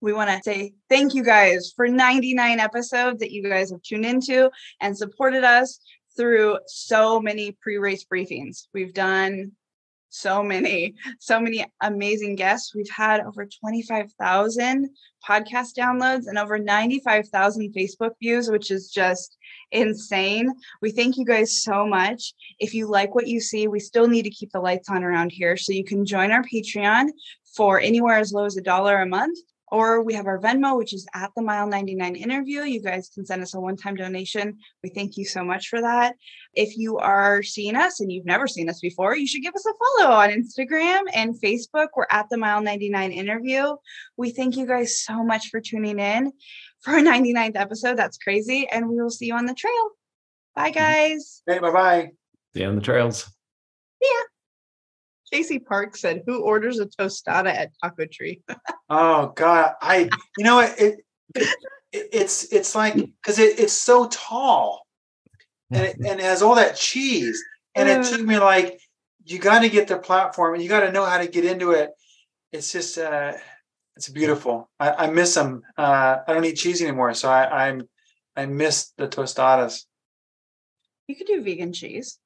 we want to say thank you guys for 99 episodes that you guys have tuned into and supported us through so many pre-race briefings. We've done so many, so many amazing guests. We've had over 25,000 podcast downloads and over 95,000 Facebook views, which is just insane. We thank you guys so much. If you like what you see, we still need to keep the lights on around here. So you can join our Patreon for anywhere as low as a dollar a month or we have our Venmo, which is at the mile 99 interview. You guys can send us a one time donation. We thank you so much for that. If you are seeing us and you've never seen us before, you should give us a follow on Instagram and Facebook. We're at the mile 99 interview. We thank you guys so much for tuning in for our 99th episode. That's crazy. And we will see you on the trail. Bye, mm-hmm. guys. Hey, bye bye. See you on the trails. Yeah. Casey Park said, "Who orders a tostada at Taco Tree?" oh God, I you know it, it, it it's it's like because it, it's so tall and it, and it has all that cheese, and it took me like you got to get the platform and you got to know how to get into it. It's just uh, it's beautiful. I, I miss them. Uh, I don't eat cheese anymore, so I, I'm I miss the tostadas. You could do vegan cheese.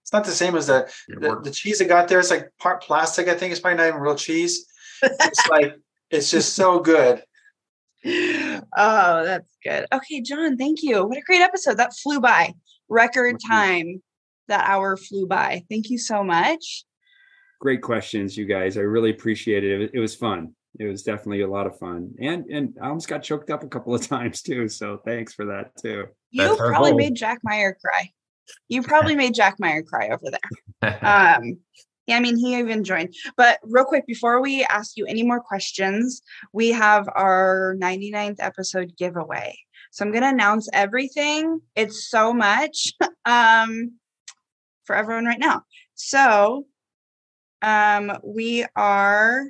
It's not the same as the the, the, cheese that got there. It's like part plastic. I think it's probably not even real cheese. It's like it's just so good. Oh, that's good. Okay, John, thank you. What a great episode. That flew by. Record time. That hour flew by. Thank you so much. Great questions, you guys. I really appreciate it. It was fun. It was definitely a lot of fun. And and I almost got choked up a couple of times too. So thanks for that too. You probably made Jack Meyer cry. You probably made Jack Meyer cry over there. Um, yeah, I mean, he even joined. But real quick, before we ask you any more questions, we have our 99th episode giveaway. So I'm going to announce everything. It's so much um, for everyone right now. So um, we are,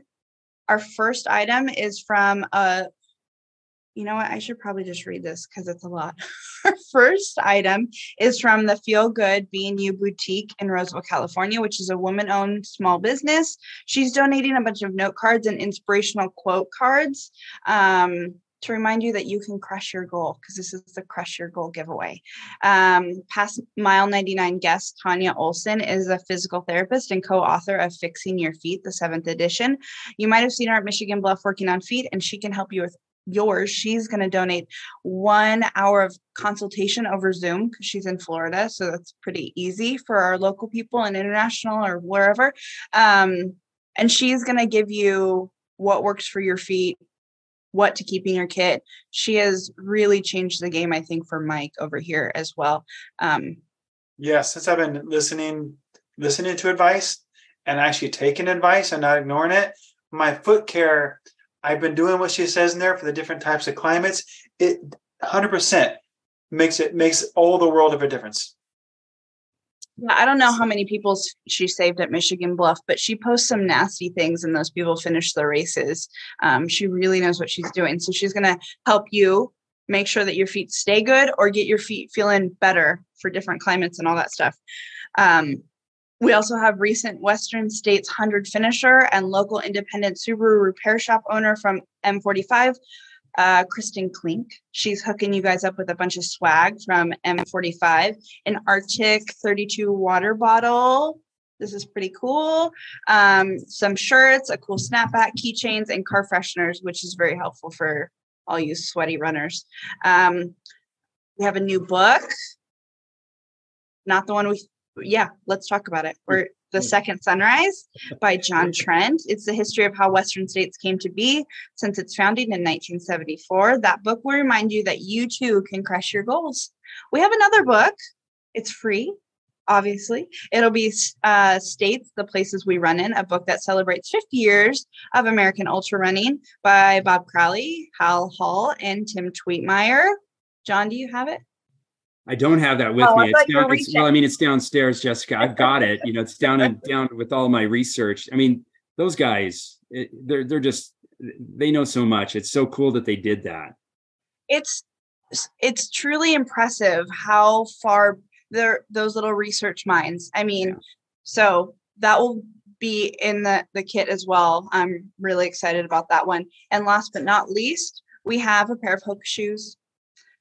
our first item is from a you know what? I should probably just read this because it's a lot. Our first item is from the Feel Good B&U Boutique in Roseville, California, which is a woman-owned small business. She's donating a bunch of note cards and inspirational quote cards um, to remind you that you can crush your goal because this is the Crush Your Goal giveaway. Um, past Mile 99 guest Tanya Olson is a physical therapist and co author of Fixing Your Feet, the seventh edition. You might have seen her at Michigan Bluff working on feet, and she can help you with yours, she's going to donate one hour of consultation over Zoom because she's in Florida. So that's pretty easy for our local people and international or wherever. Um, and she's going to give you what works for your feet, what to keep in your kit. She has really changed the game, I think, for Mike over here as well. Um, yeah, since I've been listening, listening to advice and actually taking advice and not ignoring it, my foot care I've been doing what she says in there for the different types of climates. It 100% makes it makes all the world of a difference. Yeah, I don't know how many people she saved at Michigan Bluff, but she posts some nasty things, and those people finish the races. Um, she really knows what she's doing, so she's going to help you make sure that your feet stay good or get your feet feeling better for different climates and all that stuff. Um, we also have recent Western States 100 finisher and local independent Subaru repair shop owner from M45, uh, Kristen Klink. She's hooking you guys up with a bunch of swag from M45, an Arctic 32 water bottle. This is pretty cool. Um, some shirts, a cool snapback, keychains, and car fresheners, which is very helpful for all you sweaty runners. Um, we have a new book, not the one we yeah, let's talk about it. We're The mm. Second Sunrise by John Trent. It's the history of how Western states came to be since its founding in 1974. That book will remind you that you too can crush your goals. We have another book. It's free, obviously. It'll be uh, States, the Places We Run In, a book that celebrates 50 years of American ultra running by Bob Crowley, Hal Hall, and Tim Twietmeyer. John, do you have it? I don't have that with oh, me. It's down, it's, well, I mean, it's downstairs, Jessica. I've got it. You know, it's down and down with all my research. I mean, those guys, it, they're they're just they know so much. It's so cool that they did that. It's it's truly impressive how far they're those little research minds. I mean, yeah. so that will be in the, the kit as well. I'm really excited about that one. And last but not least, we have a pair of hoka shoes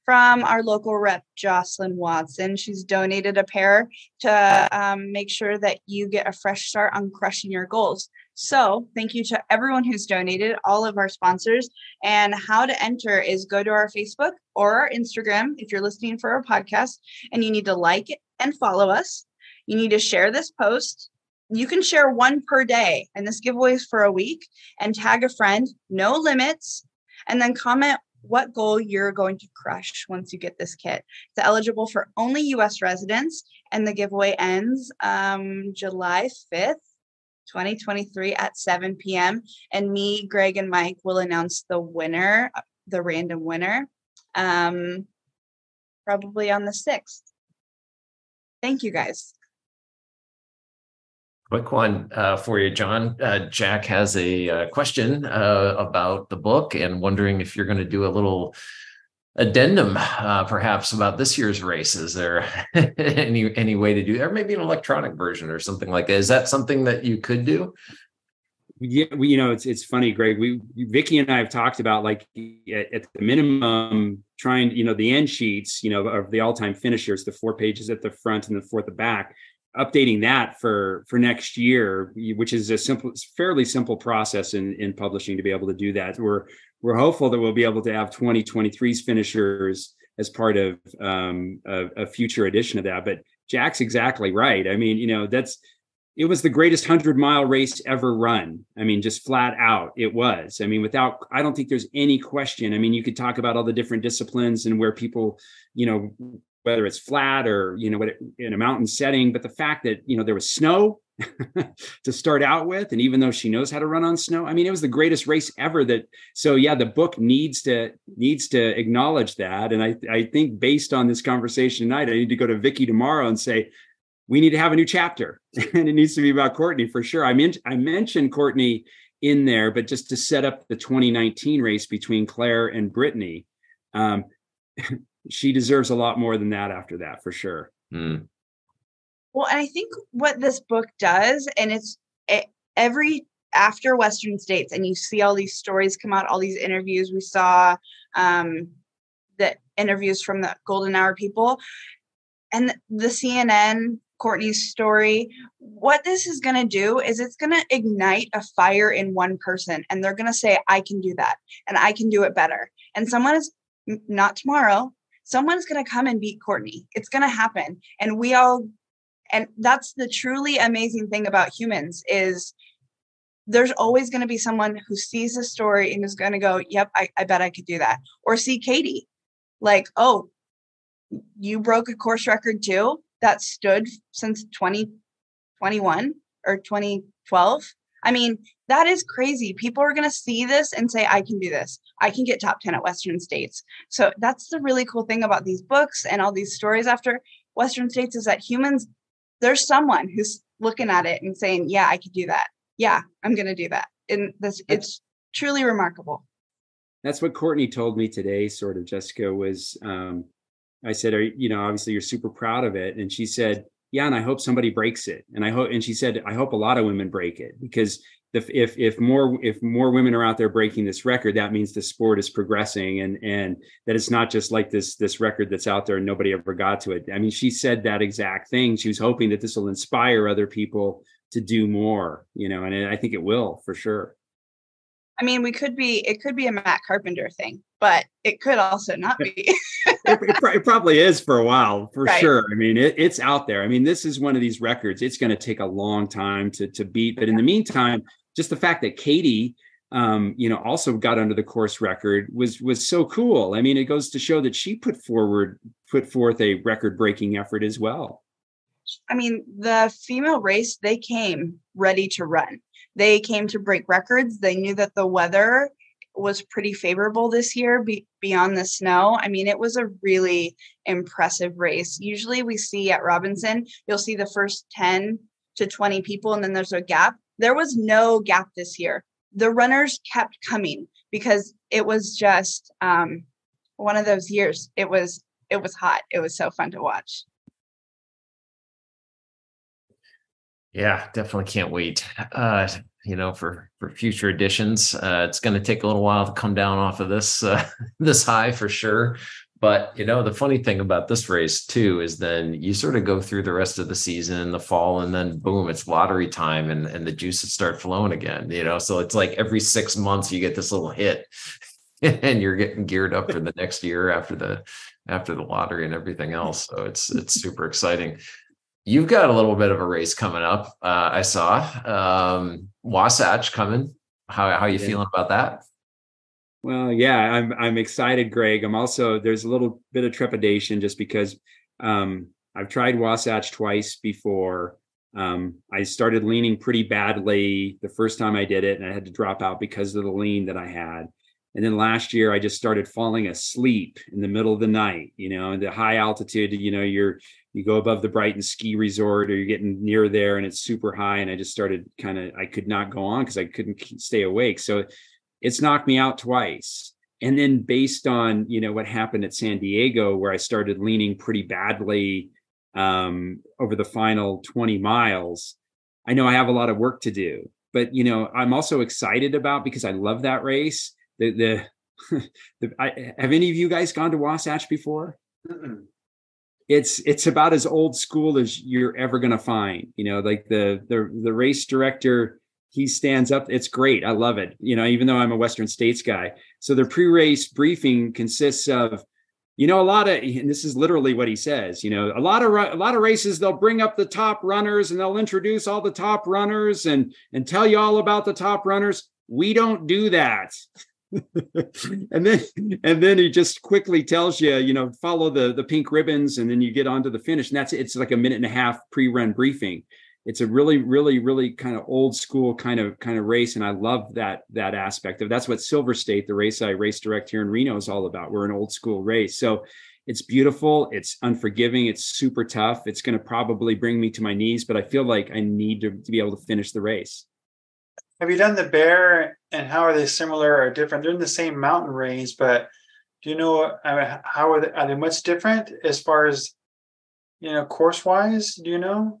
from our local rep, Jocelyn Watson. She's donated a pair to um, make sure that you get a fresh start on crushing your goals. So, thank you to everyone who's donated, all of our sponsors. And how to enter is go to our Facebook or our Instagram if you're listening for our podcast, and you need to like and follow us. You need to share this post. You can share one per day, and this giveaway is for a week, and tag a friend, no limits, and then comment what goal you're going to crush once you get this kit. It's eligible for only US residents, and the giveaway ends um, July 5th. 2023 at 7 p.m. And me, Greg, and Mike will announce the winner, the random winner, um, probably on the 6th. Thank you guys. Quick one uh, for you, John. Uh, Jack has a uh, question uh, about the book and wondering if you're going to do a little addendum uh, perhaps about this year's race is there any any way to do or maybe an electronic version or something like that. Is that something that you could do? Yeah we, you know it's it's funny greg. We vicky and i have talked about like at, at, the minimum trying you know the end sheets you know of the all-time finishers the four pages at the front and the four at the back updating that for for next year which is a simple fairly simple process in in publishing to be able to do that we're we're hopeful that we'll be able to have 2023's finishers as part of um, a, a, future edition of that. But Jack's exactly right. I mean, you know, that's it was the greatest hundred mile race ever run. I mean, just flat out, it was. I mean, without, I don't think there's any question. I mean, you could talk about all the different disciplines and where people, you know, whether it's flat or you know in a mountain setting but the fact that you know there was snow to start out with and even though she knows how to run on snow i mean it was the greatest race ever that so yeah the book needs to needs to acknowledge that and i i think based on this conversation tonight i need to go to vicky tomorrow and say we need to have a new chapter. And it needs to be about courtney for sure. I mean i mentioned courtney in there but just to set up the 2019 race between clare and brittany um, she deserves a lot more than that after that for sure. Mm. Well, and I think what this book does, and it's it, every after Western States, and you see all these stories come out, all these interviews. We saw um, the interviews from the Golden Hour people, and the CNN Courtney's story. What this is going to do is it's going to ignite a fire in one person, and they're going to say, "I can do that, and I can do it better." And someone is not tomorrow, someone's going to come and beat Courtney. It's going to happen. And we all, and that's the truly amazing thing about humans is there's always going to be someone who sees a story and is going to go, yep, I, I bet I could do that. Or see Katie, like, oh, you broke a course record too that stood since 2021 or 2012. I mean, that is crazy. People are going to see this and say, I can do this. I can get top 10 at Western States. So that's the really cool thing about these books and all these stories after Western States is that humans, there's someone who's looking at it and saying, Yeah, I could do that. Yeah, I'm going to do that. And this, it's truly remarkable. That's what Courtney told me today, sort of, Jessica, was um, I said, Are you know, obviously you're super proud of it. And she said, yeah and i hope somebody breaks it and i hope and she said i hope a lot of women break it because the, if if more if more women are out there breaking this record that means the sport is progressing and and that it's not just like this this record that's out there and nobody ever got to it i mean she said that exact thing she was hoping that this will inspire other people to do more you know and i think it will for sure I mean, we could be, it could be a Matt Carpenter thing, but it could also not be. it, it, it, probably is for a while, for right. sure. I mean, it, it's out there. I mean, this is one of these records. It's going to take a long time to, to beat. But in the meantime, just the fact that Katie, um, you know, also got under the course record was was so cool. I mean, it goes to show that she put forward put forth a record breaking effort as well. I mean, the female race they came ready to run. They came to break records. They knew that the weather was pretty favorable this year be, beyond the snow. I mean, it was a really impressive race. Usually we see at Robinson, you'll see the first 10 to 20 people and then there's a gap. There was no gap this year. The runners kept coming because it was just um, one of those years. It was it was hot. It was so fun to watch. Yeah, definitely can't wait. Uh, you know, for for future editions, uh, it's going to take a little while to come down off of this uh, this high for sure. But you know, the funny thing about this race too is then you sort of go through the rest of the season, in the fall, and then boom, it's lottery time, and and the juices start flowing again. You know, so it's like every six months you get this little hit, and you're getting geared up for the next year after the after the lottery and everything else. So it's it's super exciting. You've got a little bit of a race coming up. Uh, I saw um, Wasatch coming. How how are you yeah. feeling about that? Well, yeah, I'm I'm excited, Greg. I'm also there's a little bit of trepidation just because um, I've tried Wasatch twice before. Um, I started leaning pretty badly the first time I did it, and I had to drop out because of the lean that I had. And then last year, I just started falling asleep in the middle of the night. You know, the high altitude. You know, you're you go above the Brighton ski resort, or you're getting near there, and it's super high. And I just started kind of I could not go on because I couldn't stay awake. So it's knocked me out twice. And then based on you know what happened at san diego where i started leaning pretty badly um, over the final 20 miles i know i have a lot of work to do. But you know i'm also excited about because i love that race the the, the I, have any of you guys gone to wasatch before? Mm-mm. it's it's about as old school as you're ever going to find you know like the the the race director he stands up. It's great. I love it. You know, even though I'm a Western States guy. So the pre-race briefing consists of, you know, a lot of, and this is literally what he says. You know, a lot of a lot of races they'll bring up the top runners and they'll introduce all the top runners and and tell you all about the top runners. We don't do that. and then and then he just quickly tells you, you know, follow the the pink ribbons, and then you get onto the finish, and that's it's like a minute and a half pre-run briefing it's a really really really kind of old school kind of kind of race and i love that that aspect of that's what silver state the race i race direct here in reno is all about. We're an old school race. So it's beautiful it's unforgiving it's super tough it's going to probably bring me to my knees but i feel like i need to, to be able to finish the race. Have you done the bear and how are they similar or different? They're in the same mountain range but do you know I mean, how are they are they much different as far as you know course wise do you know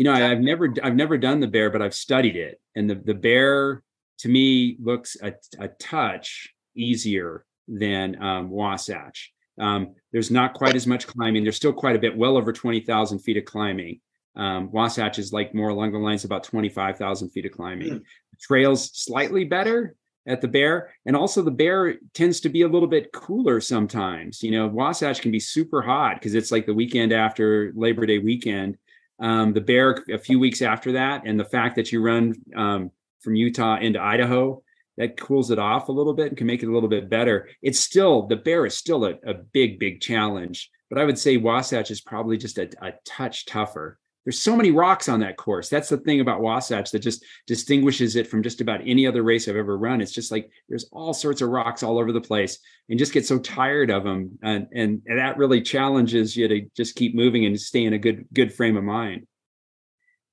you know, I, have never I've never done the bear, but I've studied it, and the the bear to me looks a, a touch easier than um, Wasatch. Um, there's not quite as much climbing. There's still quite a bit, well over twenty thousand feet of climbing. Um, Wasatch is like more along the lines about twenty five thousand feet of climbing. Mm. trails slightly better at the bear, and also the bear tends to be a little bit cooler sometimes. You know, Wasatch can be super hot because it's like the weekend after Labor Day weekend um, the bear a few weeks after that, and the fact that you run um, from Utah into Idaho, that cools it off a little bit and can make it a little bit better. It's still the bear is still a, a big, big challenge, but I would say Wasatch is probably just a, a touch tougher there's so many rocks on that course. That's the thing about Wasatch that just distinguishes it from just about any other race I've ever run. It's just like there's all sorts of rocks all over the place and just get so tired of them. And, and, and that really challenges you to just keep moving and stay in a good, good frame of mind.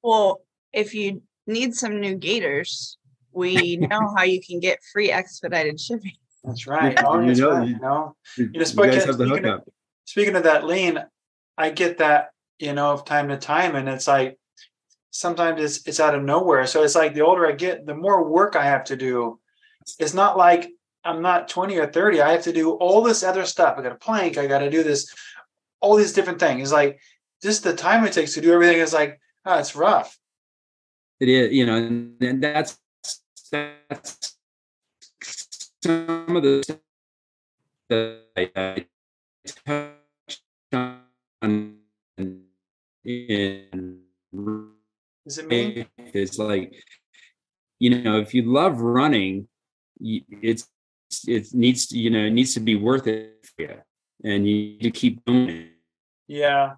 Well, if you need some new gaiters, we know how you can get free expedited shipping. That's right. Oh, you, know, right. You, know, you, you, know, guys have. Of, speaking of that lean, I get that you know, of time to time. And it's like sometimes it's it's out of nowhere. So it's like the older I get, the more work I have to do. It's not like I'm not 20 or 30. I have to do all this other stuff. I got to plank, I got to do this, all these different things. It's like just the time it takes to do everything is like, oh, it's rough. It is, you know, and that's that's some of the that I touched on in Is it me? It's like, you know, if you love running, it's it needs to, you know, it needs to be worth it for you, and you need to keep doing it. Yeah,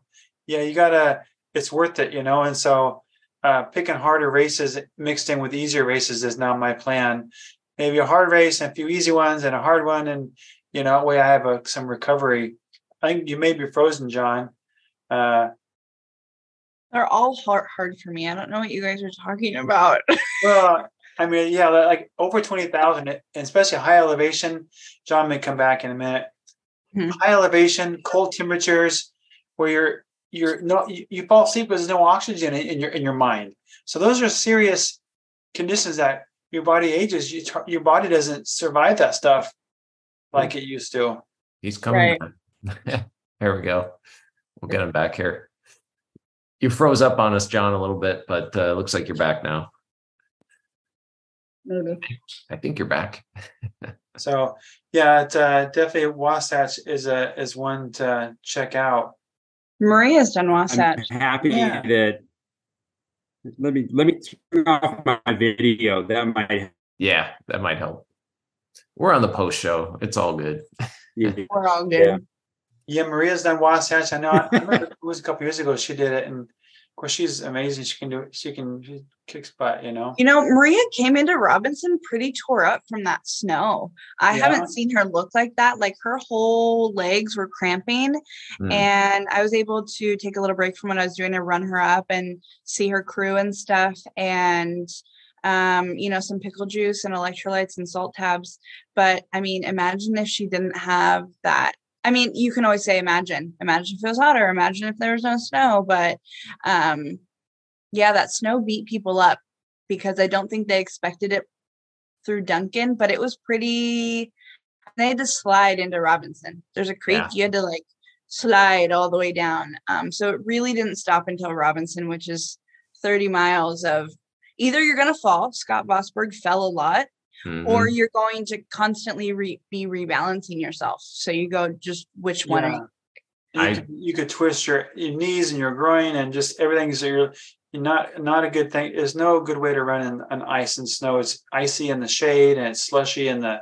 yeah, you gotta. It's worth it, you know. And so, uh, picking harder races mixed in with easier races is now my plan. Maybe a hard race and a few easy ones, and a hard one, and you know, that way I have a, some recovery. I think you may be frozen, John. Uh, they're all hard, hard for me. I don't know what you guys are talking about. well, I mean, yeah, like over 20,000, especially high elevation. John may come back in a minute. Mm-hmm. High elevation, cold temperatures, where you're you're no you, you fall asleep with no oxygen in, in your in your mind. So those are serious conditions that your body ages. You, your body doesn't survive that stuff like it used to. He's coming. Right. there we go. We'll get him back here. You froze up on us, John, a little bit, but uh, looks like you're back now. Maybe. I think you're back. so yeah, it, uh, definitely Wasatch is a is one to check out. Maria's done Wasatch. I'm happy yeah. that. Let me let me turn off my video. That might. Yeah, that might help. We're on the post show. It's all good. Yeah. We're all good. Yeah. Yeah, Maria's done Wasatch. I know. I remember it was a couple years ago. She did it, and of course, she's amazing. She can do. it. She can she kicks butt. You know. You know, Maria came into Robinson pretty tore up from that snow. I yeah. haven't seen her look like that. Like her whole legs were cramping, mm. and I was able to take a little break from what I was doing to run her up and see her crew and stuff. And um, you know, some pickle juice and electrolytes and salt tabs. But I mean, imagine if she didn't have that. I mean, you can always say imagine. Imagine if it was hotter, imagine if there was no snow. But um, yeah, that snow beat people up because I don't think they expected it through Duncan, but it was pretty they had to slide into Robinson. There's a creek, yeah. you had to like slide all the way down. Um, so it really didn't stop until Robinson, which is 30 miles of either you're going to fall, Scott Vosberg fell a lot, mm-hmm. or you're going to constantly re- be rebalancing yourself. So you go just which one yeah. you? I, could, you could twist your, your knees and your groin and just everything. So you're, not not a good thing. There's no good way to run in, in ice and snow. It's icy in the shade and it's slushy in the.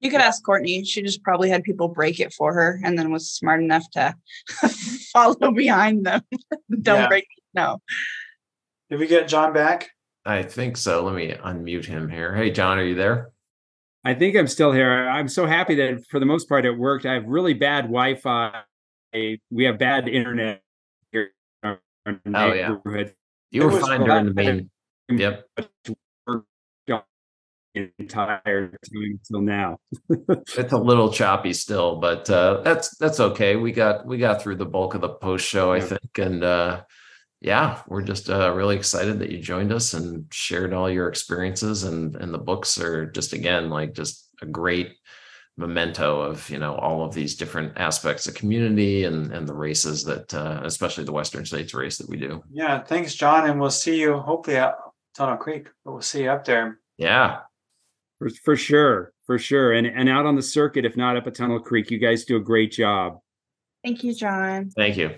You could ask Courtney. She just probably had people break it for her, and then was smart enough to follow behind them. Don't yeah. break snow. Did we get John back? I think so. Let me unmute him here. Hey, John, are you there? I think I'm still here. I'm so happy that for the most part it worked. I have really bad Wi-Fi. We have bad internet here. oh yeah, you were fine during the main. Yep. But we're entire time until now. it's a little choppy still, but uh, that's that's okay. We got we got through the bulk of the post show, I think, and uh, yeah, we're just uh, really excited that you joined us and shared all your experiences. And and the books are just again like just a great memento of you know all of these different aspects of community and and the races that uh, especially the Western States race that we do. Yeah, thanks, John, and we'll see you hopefully at Tunnel Creek. But we'll see you up there. Yeah, for, for sure, for sure, and and out on the circuit, if not up at Tunnel Creek, you guys do a great job. Thank you, John. Thank you.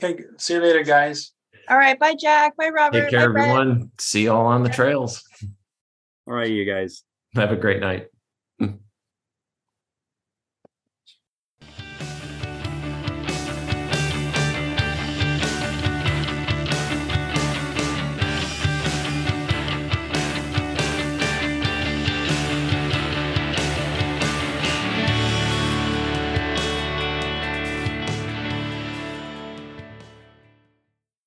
Okay, see you later, guys. All right. Bye, Jack. Bye, Robert. Take care, bye, everyone. See you all on the trails. All right, you guys. Have a great night.